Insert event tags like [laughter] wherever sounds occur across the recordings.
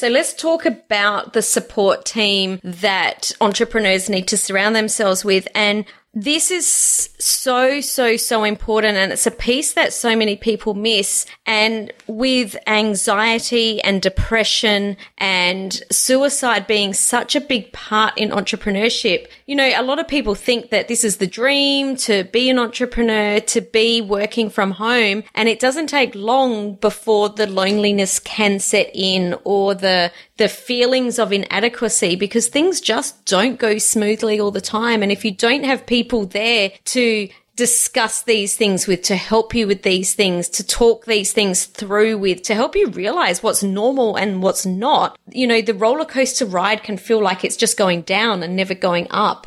So let's talk about the support team that entrepreneurs need to surround themselves with. And this is so, so, so important. And it's a piece that so many people miss. And with anxiety and depression and suicide being such a big part in entrepreneurship, you know, a lot of people think that this is the dream to be an entrepreneur, to be working from home. And it doesn't take long before the loneliness can set in or the, the feelings of inadequacy because things just don't go smoothly all the time. And if you don't have people there to discuss these things with, to help you with these things, to talk these things through with, to help you realize what's normal and what's not, you know, the roller coaster ride can feel like it's just going down and never going up.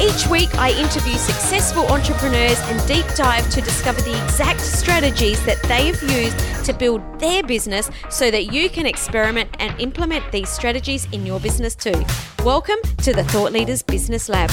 Each week, I interview successful entrepreneurs and deep dive to discover the exact strategies that they have used to build their business so that you can experiment and implement these strategies in your business too. Welcome to the Thought Leaders Business Lab.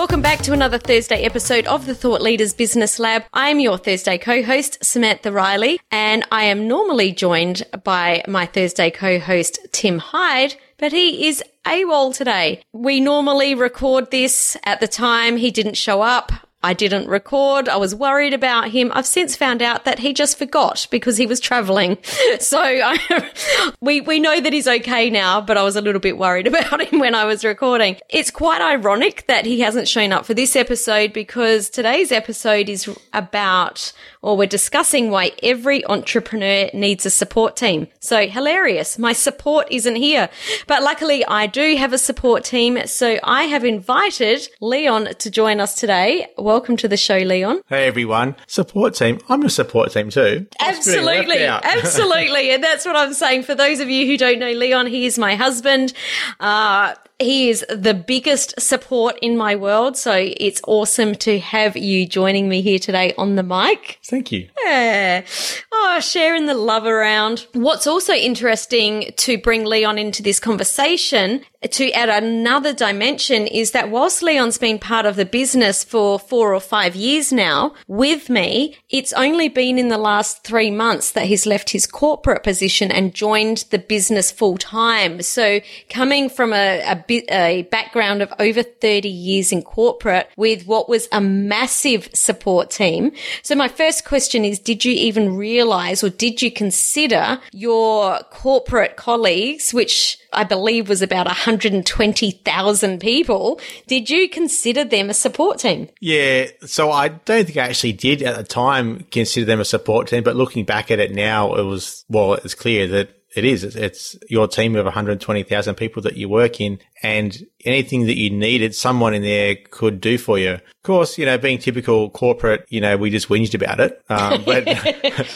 Welcome back to another Thursday episode of the Thought Leaders Business Lab. I'm your Thursday co-host, Samantha Riley, and I am normally joined by my Thursday co-host, Tim Hyde, but he is AWOL today. We normally record this at the time he didn't show up. I didn't record. I was worried about him. I've since found out that he just forgot because he was traveling. [laughs] So I, [laughs] we, we know that he's okay now, but I was a little bit worried [laughs] about him when I was recording. It's quite ironic that he hasn't shown up for this episode because today's episode is about, or we're discussing why every entrepreneur needs a support team. So hilarious. My support isn't here, but luckily I do have a support team. So I have invited Leon to join us today welcome to the show, Leon. Hey everyone, support team. I'm a support team too. Absolutely, [laughs] absolutely, and that's what I'm saying. For those of you who don't know Leon, he is my husband. Uh, he is the biggest support in my world. So it's awesome to have you joining me here today on the mic. Thank you. Yeah. Oh, sharing the love around. What's also interesting to bring Leon into this conversation to add another dimension is that whilst Leon's been part of the business for four or five years now with me, it's only been in the last three months that he's left his corporate position and joined the business full time. So coming from a, a a background of over 30 years in corporate with what was a massive support team. So my first question is, did you even realize or did you consider your corporate colleagues, which I believe was about 120,000 people. Did you consider them a support team? Yeah. So I don't think I actually did at the time consider them a support team, but looking back at it now, it was, well, it's clear that it is. It's, your team of 120,000 people that you work in and anything that you needed, someone in there could do for you. Of course, you know, being typical corporate, you know, we just whinged about it. Um, [laughs] but,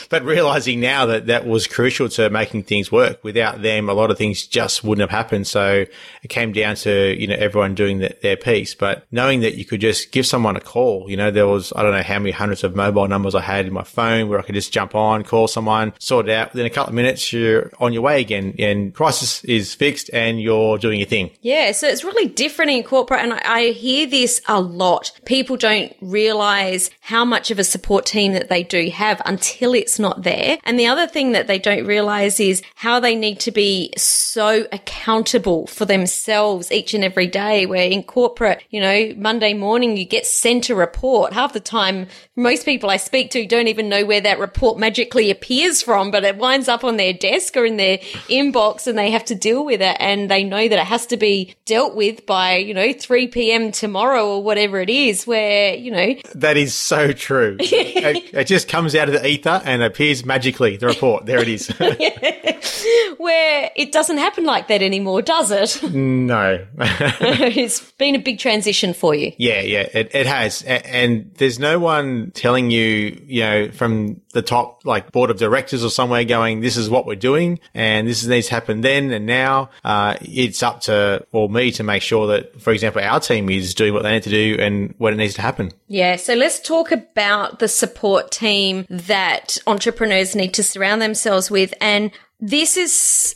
[laughs] but realizing now that that was crucial to making things work. Without them, a lot of things just wouldn't have happened. So it came down to, you know, everyone doing the, their piece, but knowing that you could just give someone a call, you know, there was, I don't know how many hundreds of mobile numbers I had in my phone where I could just jump on, call someone, sort it out. Within a couple of minutes, you're on your way again and crisis is fixed and you're doing your thing. Yeah. So it's really different in corporate. And I, hear this a lot. People don't realize how much of a support team that they do have until it's not there. And the other thing that they don't realize is how they need to be so accountable for themselves each and every day. Where in corporate, you know, Monday morning you get sent a report. Half the time, most people I speak to don't even know where that report magically appears from, but it winds up on their desk or in their inbox and they have to deal with it. And they know that it has to be dealt with by, you know, 3 p.m. tomorrow or whatever it is, where, you know. That is so true. [laughs] it, it, just comes out of the ether and appears magically, the report. There it is. [laughs] where it doesn't happen like that anymore, does it? No. [laughs] it's been a big transition for you. Yeah, yeah, it, it has. And there's no one telling you, you know, from the top, like board of directors or somewhere going, this is what we're doing and this needs to happen then and now. Uh, it's up to, or me to make sure that, for example, our team is doing what they need to do and when it needs to happen. Yeah. So let's talk about the support team that entrepreneurs need to surround themselves with. And this is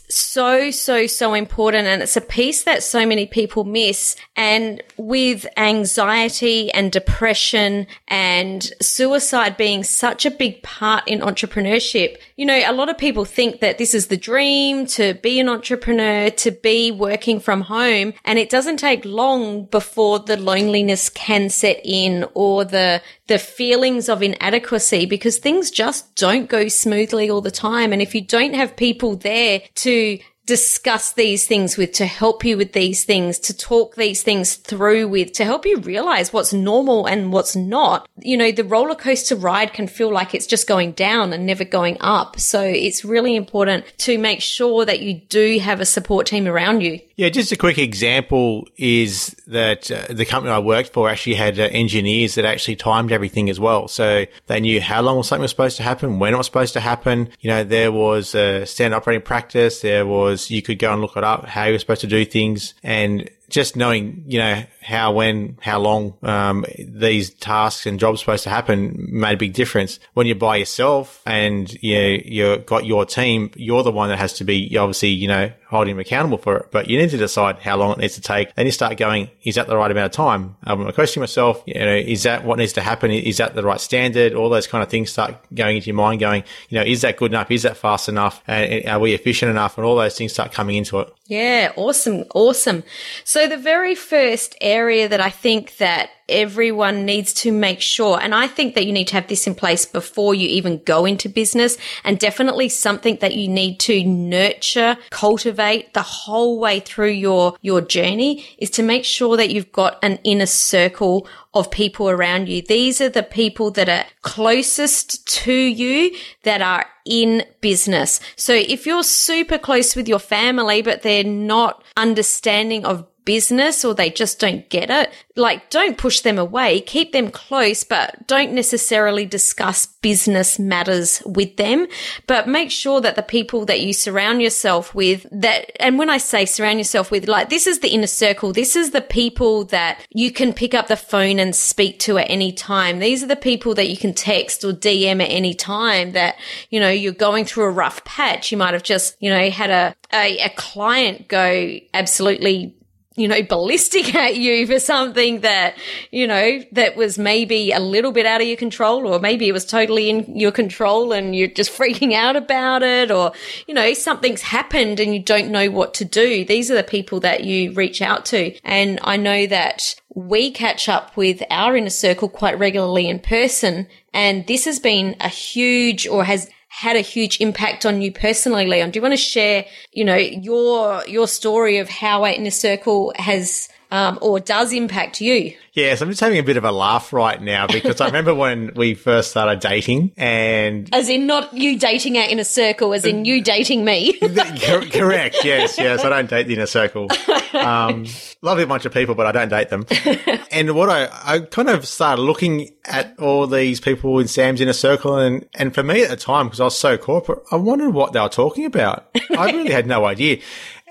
so, so, so important. And it's a piece that so many people miss. And with anxiety and depression and suicide being such a big part in entrepreneurship, you know, a lot of people think that this is the dream to be an entrepreneur, to be working from home. And it doesn't take long before the loneliness can set in or the, the feelings of inadequacy because things just don't go smoothly all the time. And if you don't have people there to discuss these things with, to help you with these things, to talk these things through with, to help you realize what's normal and what's not. You know, the roller coaster ride can feel like it's just going down and never going up. So it's really important to make sure that you do have a support team around you. Yeah, just a quick example is that uh, the company I worked for actually had uh, engineers that actually timed everything as well. So they knew how long something was supposed to happen, when it was supposed to happen. You know, there was a standard operating practice. There was, you could go and look it up, how you're supposed to do things. And just knowing, you know, how, when, how long um, these tasks and jobs supposed to happen made a big difference. When you're by yourself and you you've got your team, you're the one that has to be obviously, you know, holding them accountable for it. But you need to decide how long it needs to take. Then you start going, is that the right amount of time? I'm questioning myself, you know, is that what needs to happen? Is that the right standard? All those kind of things start going into your mind going, you know, is that good enough? Is that fast enough? And are we efficient enough? And all those things start coming into it. Yeah, awesome, awesome. So the very first area that I think that everyone needs to make sure, and I think that you need to have this in place before you even go into business and definitely something that you need to nurture, cultivate the whole way through your, your journey is to make sure that you've got an inner circle of people around you. These are the people that are closest to you that are in business. So if you're super close with your family, but they're not understanding of business or they just don't get it, like don't push them away. Keep them close, but don't necessarily discuss business matters with them. But make sure that the people that you surround yourself with that, and when I say surround yourself with, like this is the inner circle. This is the people that you can pick up the phone and speak to at any time. These are the people that you can text or DM at any time that, you know, you're going through a rough patch. You might have just, you know, had a, a, a client go absolutely you know, ballistic [laughs] at you for something that, you know, that was maybe a little bit out of your control, or maybe it was totally in your control and you're just [laughs] freaking out about it, or, you know, something's happened and you don't know what to do. These are the people that you reach out to. And I know that we catch up with our inner circle quite regularly in person. And this has been a huge or has had a huge impact on you personally, Leon. Do you want to share, you know, your your story of how Inner Circle has um, or does impact you? Yes, I'm just having a bit of a laugh right now because I remember [laughs] when we first started dating and. As in not you dating out in a circle, as in you dating me. [laughs] correct, yes, yes. I don't date the inner circle. Um, love a bunch of people, but I don't date them. [laughs] and what I, I kind of started looking at all these people in Sam's inner circle and, and for me at the time, because I was so corporate, I wondered what they were talking about. I really had no idea.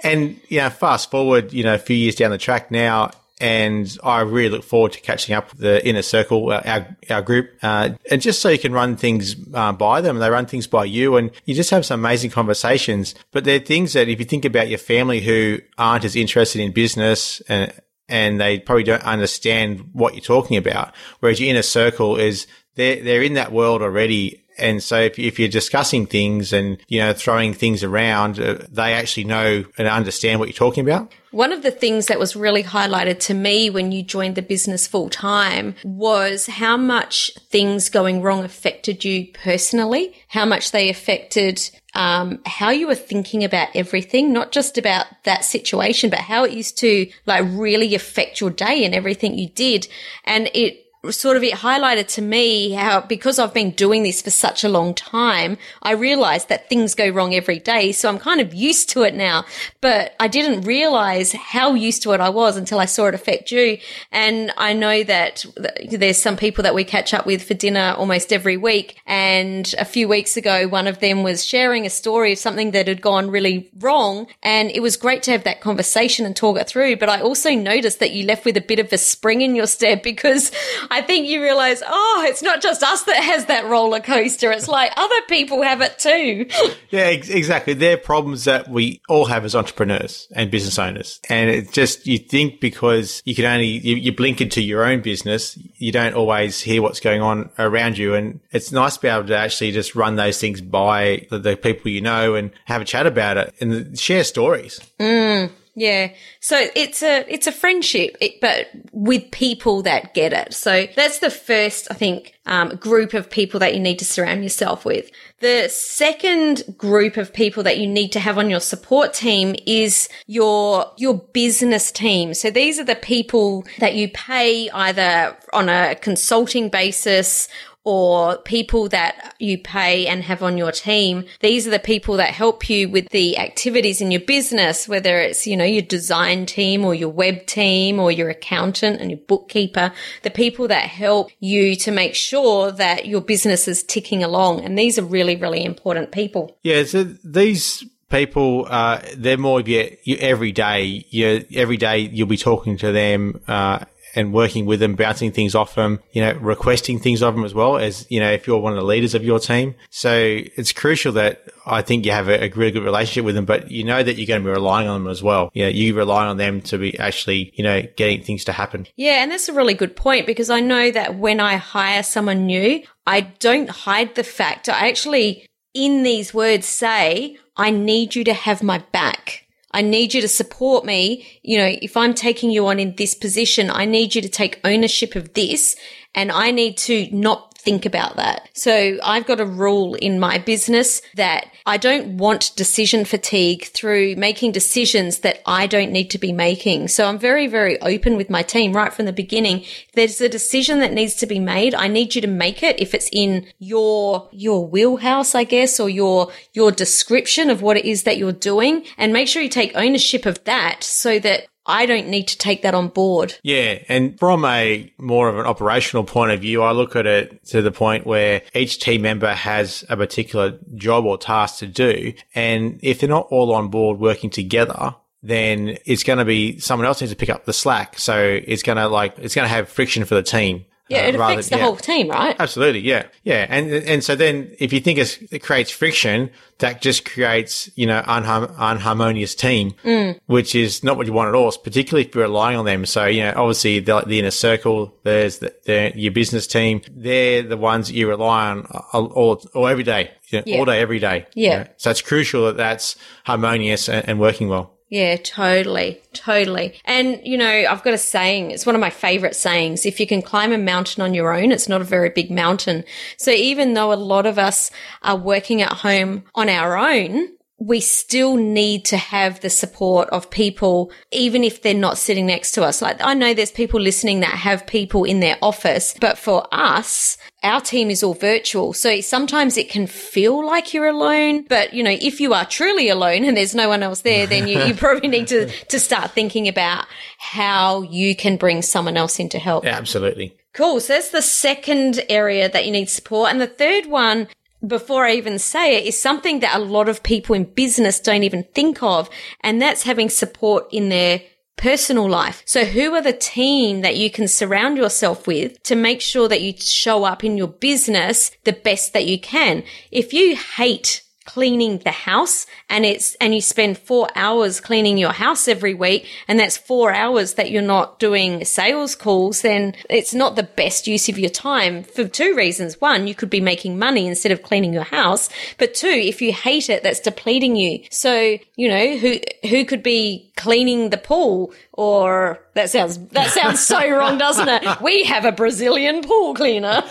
And, you know, fast forward, you know, a few years down the track now, and I really look forward to catching up with the inner circle, uh, our, our group, uh, and just so you can run things uh, by them, they run things by you, and you just have some amazing conversations. But they're things that if you think about your family who aren't as interested in business and and they probably don't understand what you're talking about, whereas your inner circle is they're they're in that world already and so if, if you're discussing things and, you know, throwing things around, uh, they actually know and understand what you're talking about. One of the things that was really highlighted to me when you joined the business full time was how much things going wrong affected you personally, how much they affected um, how you were thinking about everything, not just about that situation, but how it used to like really affect your day and everything you did. And it sort of it highlighted to me how because I've been doing this for such a long time, I realized that things go wrong every day. So I'm kind of used to it now, but I didn't realize how used to it I was until I saw it affect you. And I know that there's some people that we catch up with for dinner almost every week. And a few weeks ago, one of them was sharing a story of something that had gone really wrong. And it was great to have that conversation and talk it through. But I also noticed that you left with a bit of a spring in your step [laughs] because I think you realize, oh, it's not just us that has that roller coaster. It's like other people have it too. [laughs] yeah, ex- exactly. They're problems that we all have as entrepreneurs and business owners. And it just, you think because you can only, you, you blink into your own business, you don't always hear what's going on around you. And it's nice to be able to actually just run those things by the, the people you know and have a chat about it and share stories. Mm. Yeah. So it's a, it's a friendship, but with people that get it. So that's the first, I think, um, group of people that you need to surround yourself with. The second group of people that you need to have on your support team is your, your business team. So these are the people that you pay either on a consulting basis or people that you pay and have on your team. These are the people that help you with the activities in your business, whether it's, you know, your design team or your web team or your accountant and your bookkeeper, the people that help you to make sure that your business is ticking along. And these are really, really important people. Yeah. So these people, uh, they're more of your, your every day. You every day you'll be talking to them, uh, and working with them, bouncing things off them, you know, requesting things of them as well as, you know, if you're one of the leaders of your team. So it's crucial that I think you have a, a really good relationship with them, but you know that you're going to be relying on them as well. You know, you rely on them to be actually, you know, getting things to happen. Yeah. And that's a really good point because I know that when I hire someone new, I don't hide the fact. I actually, in these words, say, I need you to have my back. I need you to support me. You know, if I'm taking you on in this position, I need you to take ownership of this and I need to not think about that. So I've got a rule in my business that I don't want decision fatigue through making decisions that I don't need to be making. So I'm very, very open with my team right from the beginning. If there's a decision that needs to be made. I need you to make it if it's in your, your wheelhouse, I guess, or your, your description of what it is that you're doing and make sure you take ownership of that so that I don't need to take that on board. Yeah. And from a more of an operational point of view, I look at it to the point where each team member has a particular job or task to do. And if they're not all on board working together, then it's going to be someone else needs to pick up the slack. So it's going to like, it's going to have friction for the team. Yeah, it uh, affects the yeah. whole team, right? Absolutely, yeah, yeah, and and so then if you think it creates friction, that just creates you know unhar- unharmonious team, mm. which is not what you want at all. Particularly if you're relying on them. So you know, obviously the, the inner circle, there's the, the, your business team. They're the ones that you rely on all, all, all every day, you know, yeah. all day, every day. Yeah. You know? So it's crucial that that's harmonious and, and working well. Yeah, totally. Totally. And, you know, I've got a saying, it's one of my favorite sayings. If you can climb a mountain on your own, it's not a very big mountain. So even though a lot of us are working at home on our own, we still need to have the support of people, even if they're not sitting next to us. Like I know there's people listening that have people in their office, but for us, our team is all virtual. So sometimes it can feel like you're alone, but you know, if you are truly alone and there's no one else there, then you, you [laughs] probably need to, to start thinking about how you can bring someone else in to help. Yeah, absolutely. Cool. So that's the second area that you need support. And the third one before I even say it is something that a lot of people in business don't even think of. And that's having support in their personal life. So who are the team that you can surround yourself with to make sure that you show up in your business the best that you can? If you hate cleaning the house and it's, and you spend four hours cleaning your house every week and that's four hours that you're not doing sales calls, then it's not the best use of your time for two reasons. One, you could be making money instead of cleaning your house. But two, if you hate it, that's depleting you. So, you know, who, who could be cleaning the pool or that sounds, that sounds so [laughs] wrong, doesn't it? We have a Brazilian pool cleaner.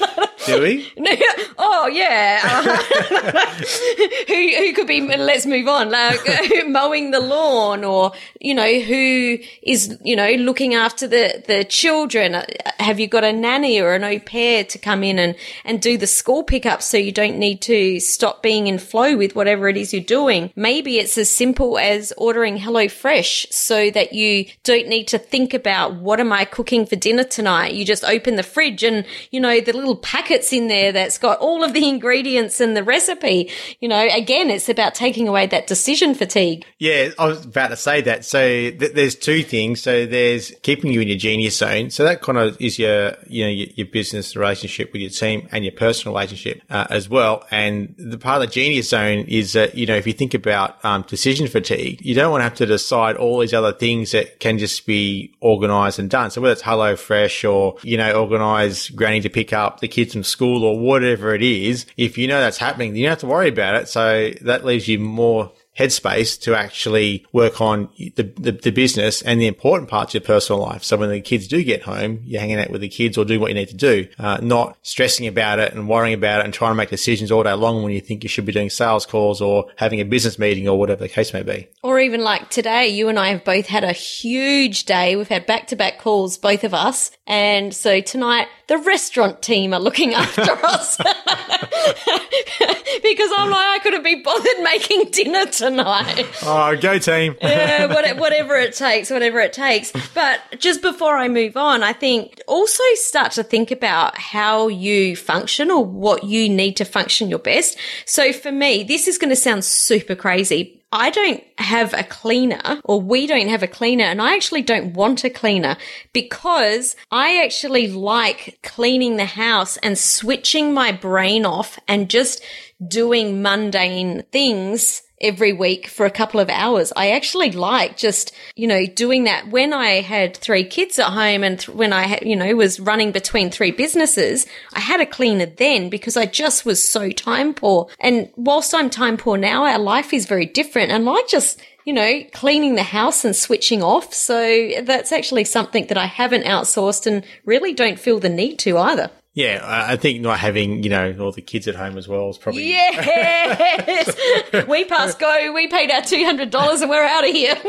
Do we? [laughs] oh yeah. Uh, [laughs] who who could be? Let's move on. Like mowing the lawn, or you know, who is you know looking after the the children? Have you got a nanny or an au pair to come in and and do the school pickup so you don't need to stop being in flow with whatever it is you're doing? Maybe it's as simple as ordering HelloFresh so that you don't need to think about what am I cooking for dinner tonight. You just open the fridge and you know the little packets in there that's got all of the ingredients and the recipe. You know, again, it's about taking away that decision fatigue. Yeah, I was about to say that. So th- there's two things. So there's keeping you in your genius zone. So that kind of is your, you know, your, your business relationship with your team and your personal relationship uh, as well. And the part of the genius zone is that, you know, if you think about um, decision fatigue, you don't want to have to decide all these other things that can just be organized and done. So whether it's HelloFresh or, you know, organize granny to pick up the kids from school or whatever it is, if you know that's happening, you don't have to worry about it. So that leaves you more headspace to actually work on the, the, the, business and the important parts of your personal life. So when the kids do get home, you're hanging out with the kids or doing what you need to do, uh, not stressing about it and worrying about it and trying to make decisions all day long when you think you should be doing sales calls or having a business meeting or whatever the case may be. Or even like today, you and I have both had a huge day. We've had back to back calls, both of us. And so tonight, the restaurant team are looking [laughs] after us [laughs] because I'm like, I couldn't be bothered making dinner tonight. Oh, go team. [laughs] yeah, whatever it takes, whatever it takes. But just before I move on, I think also start to think about how you function or what you need to function your best. So for me, this is going to sound super crazy, I don't have a cleaner or we don't have a cleaner and I actually don't want a cleaner because I actually like cleaning the house and switching my brain off and just doing mundane things every week for a couple of hours. I actually like just, you know, doing that when I had three kids at home and th- when I, you know, was running between three businesses, I had a cleaner then because I just was so time poor. And whilst I'm time poor now, our life is very different and I just, you know, cleaning the house and switching off. So that's actually something that I haven't outsourced and really don't feel the need to either. Yeah, I think not having, you know, all the kids at home as well is probably. Yes! [laughs] we passed go, we paid our $200 and we're out of here. [laughs]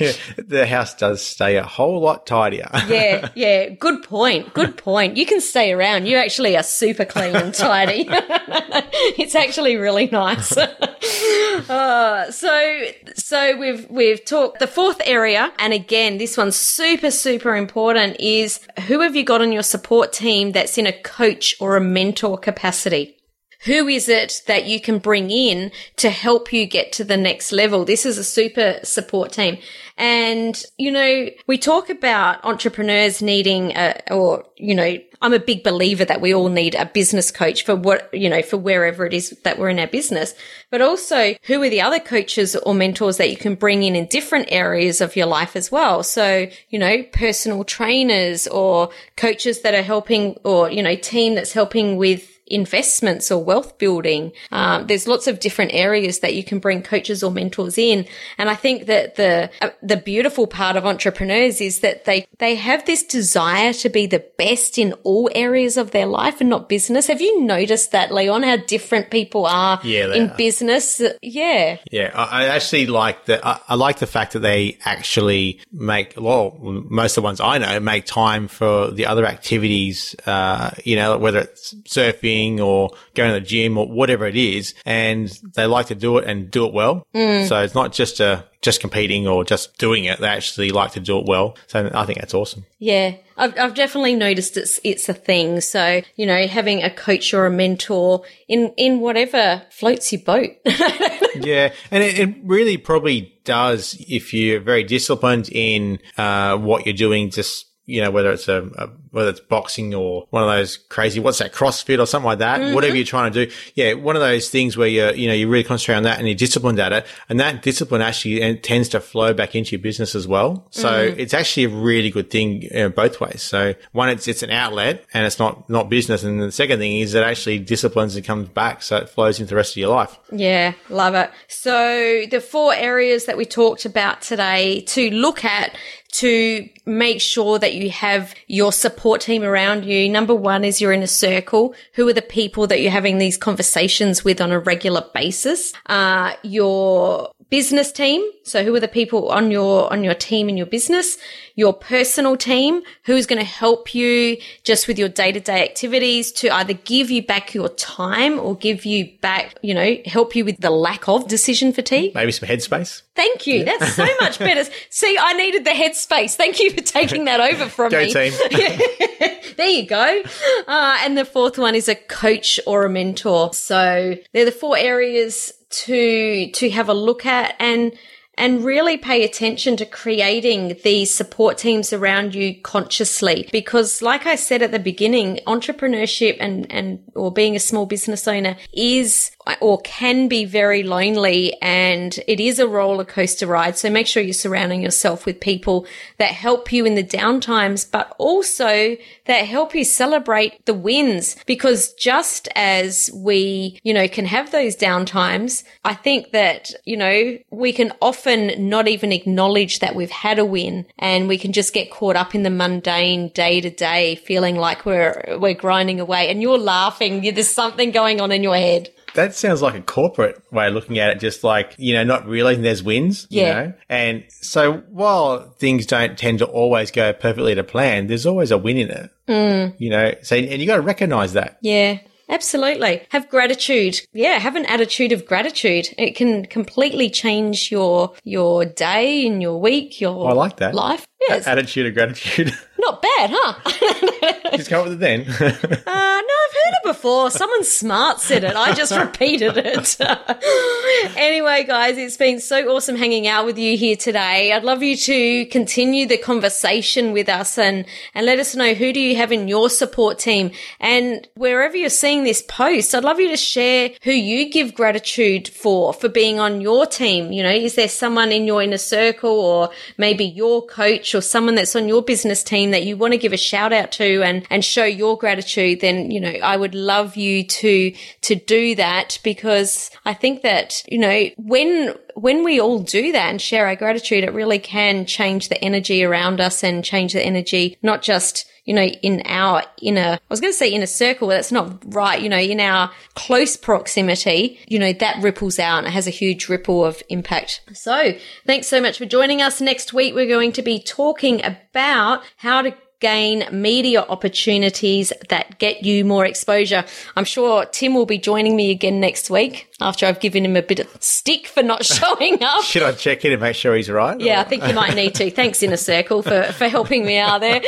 yeah, the house does stay a whole lot tidier. yeah, yeah. Good point. Good point. You can stay around. You actually are super clean and tidy. [laughs] it's actually really nice. Uh, so, so we've, we've talked the fourth area. And again, this one's super, super important is who have you got on your support team? Team that's in a coach or a mentor capacity. Who is it that you can bring in to help you get to the next level? This is a super support team. And, you know, we talk about entrepreneurs needing a, or, you know, I'm a big believer that we all need a business coach for what, you know, for wherever it is that we're in our business, but also who are the other coaches or mentors that you can bring in in different areas of your life as well. So, you know, personal trainers or coaches that are helping or, you know, team that's helping with investments or wealth building. Um, there's lots of different areas that you can bring coaches or mentors in. And I think that the, uh, the beautiful part of entrepreneurs is that they, they have this desire to be the best in all areas of their life and not business. Have you noticed that, Leon, how different people are yeah, in are. business? Yeah. Yeah. I, I actually like the, I, I, like the fact that they actually make, well, most of the ones I know make time for the other activities, uh, you know, whether it's surfing, or going to the gym or whatever it is. And they like to do it and do it well. Mm. So it's not just a, just competing or just doing it. They actually like to do it well. So I think that's awesome. Yeah. I've, I've definitely noticed it's, it's a thing. So, you know, having a coach or a mentor in, in whatever floats your boat. [laughs] yeah. And it, it, really probably does if you're very disciplined in, uh, what you're doing, just you know, whether it's a, a, whether it's boxing or one of those crazy, what's that, CrossFit or something like that, mm-hmm. whatever you're trying to do. Yeah, one of those things where you're, you know, you really concentrate on that and you're disciplined at it. And that discipline actually tends to flow back into your business as well. So mm. it's actually a really good thing you know, both ways. So one, it's, it's an outlet and it's not, not business. And the second thing is it actually disciplines and comes back. So it flows into the rest of your life. Yeah, love it. So the four areas that we talked about today to look at to make sure that you have your support team around you. Number one is you're in a circle. Who are the people that you're having these conversations with on a regular basis? Uh, your business team. So who are the people on your, on your team in your business? Your personal team, who's going to help you just with your day to day activities to either give you back your time or give you back, you know, help you with the lack of decision fatigue. Maybe some headspace. Thank you. That's so much better. [laughs] See, I needed the headspace. Thank you for taking that over from Go me. team. [laughs] there you go. Uh, and the fourth one is a coach or a mentor. So they're the four areas to to have a look at and and really pay attention to creating these support teams around you consciously because like I said at the beginning entrepreneurship and and or being a small business owner is or can be very lonely and it is a roller coaster ride. So make sure you're surrounding yourself with people that help you in the downtimes but also that help you celebrate the wins. Because just as we you know can have those downtimes I think that you know we can often not even acknowledge that we've had a win and we can just get caught up in the mundane day to day feeling like we're we're grinding away and you're laughing there's something going on in your head That sounds like a corporate way of looking at it, just like, you know, not realizing there's wins, you Yeah. know? And so while things don't tend to always go perfectly to plan, there's always a win in it. Mm. You know, so, and you got to recognize that. Yeah, absolutely. Have gratitude. Yeah, have an attitude of gratitude. It can completely change your your day and your week, your I like that. life. Yeah, it's Attitude of gratitude. [laughs] not bad, huh? [laughs] just come up with it then. [laughs] Uh, no, I've heard it before. Someone smart said it. I just repeated it. [laughs] anyway, guys, it's been so awesome hanging out with you here today. I'd love you to continue the conversation with us and, and let us know who do you have in your support team. And wherever you're seeing this post, I'd love you to share who you give gratitude for, for being on your team. You know, is there someone in your inner circle or maybe your coach or someone that's on your business team that you want to give a shout out to and, and show your gratitude? Then, you know, I would love you to, to do that because I think that, you know, when, when we all do that and share our gratitude, it really can change the energy around us and change the energy, not just you know, in our inner, I was going to say inner circle, but that's not right. You know, in our close proximity, you know, that ripples out and it has a huge ripple of impact. So thanks so much for joining us. Next week, we're going to be talking about how to gain media opportunities that get you more exposure. I'm sure Tim will be joining me again next week after I've given him a bit of stick for not [laughs] showing up. Should I check in and make sure he's right? Yeah, I think you might need to. Thanks, Inner Circle, for, for helping me out there.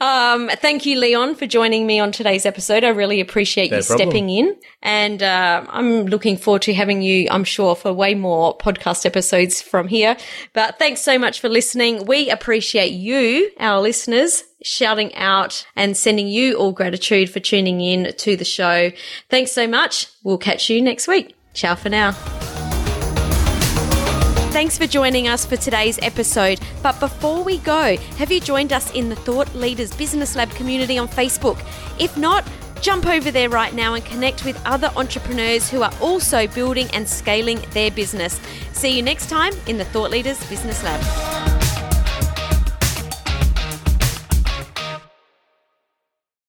Um, thank you, Leon, for joining me on today's episode. I really appreciate No you problem. stepping in. And uh, I'm looking forward to having you, I'm sure, for way more podcast episodes from here. But thanks so much for listening. We appreciate you, our listeners, shouting out and sending you all gratitude for tuning in to the show. Thanks so much. We'll catch you next week. Ciao for now. Thanks for joining us for today's episode. But before we go, have you joined us in the Thought Leaders Business Lab community on Facebook? If not, jump over there right now and connect with other entrepreneurs who are also building and scaling their business. See you next time in the Thought Leaders Business Lab.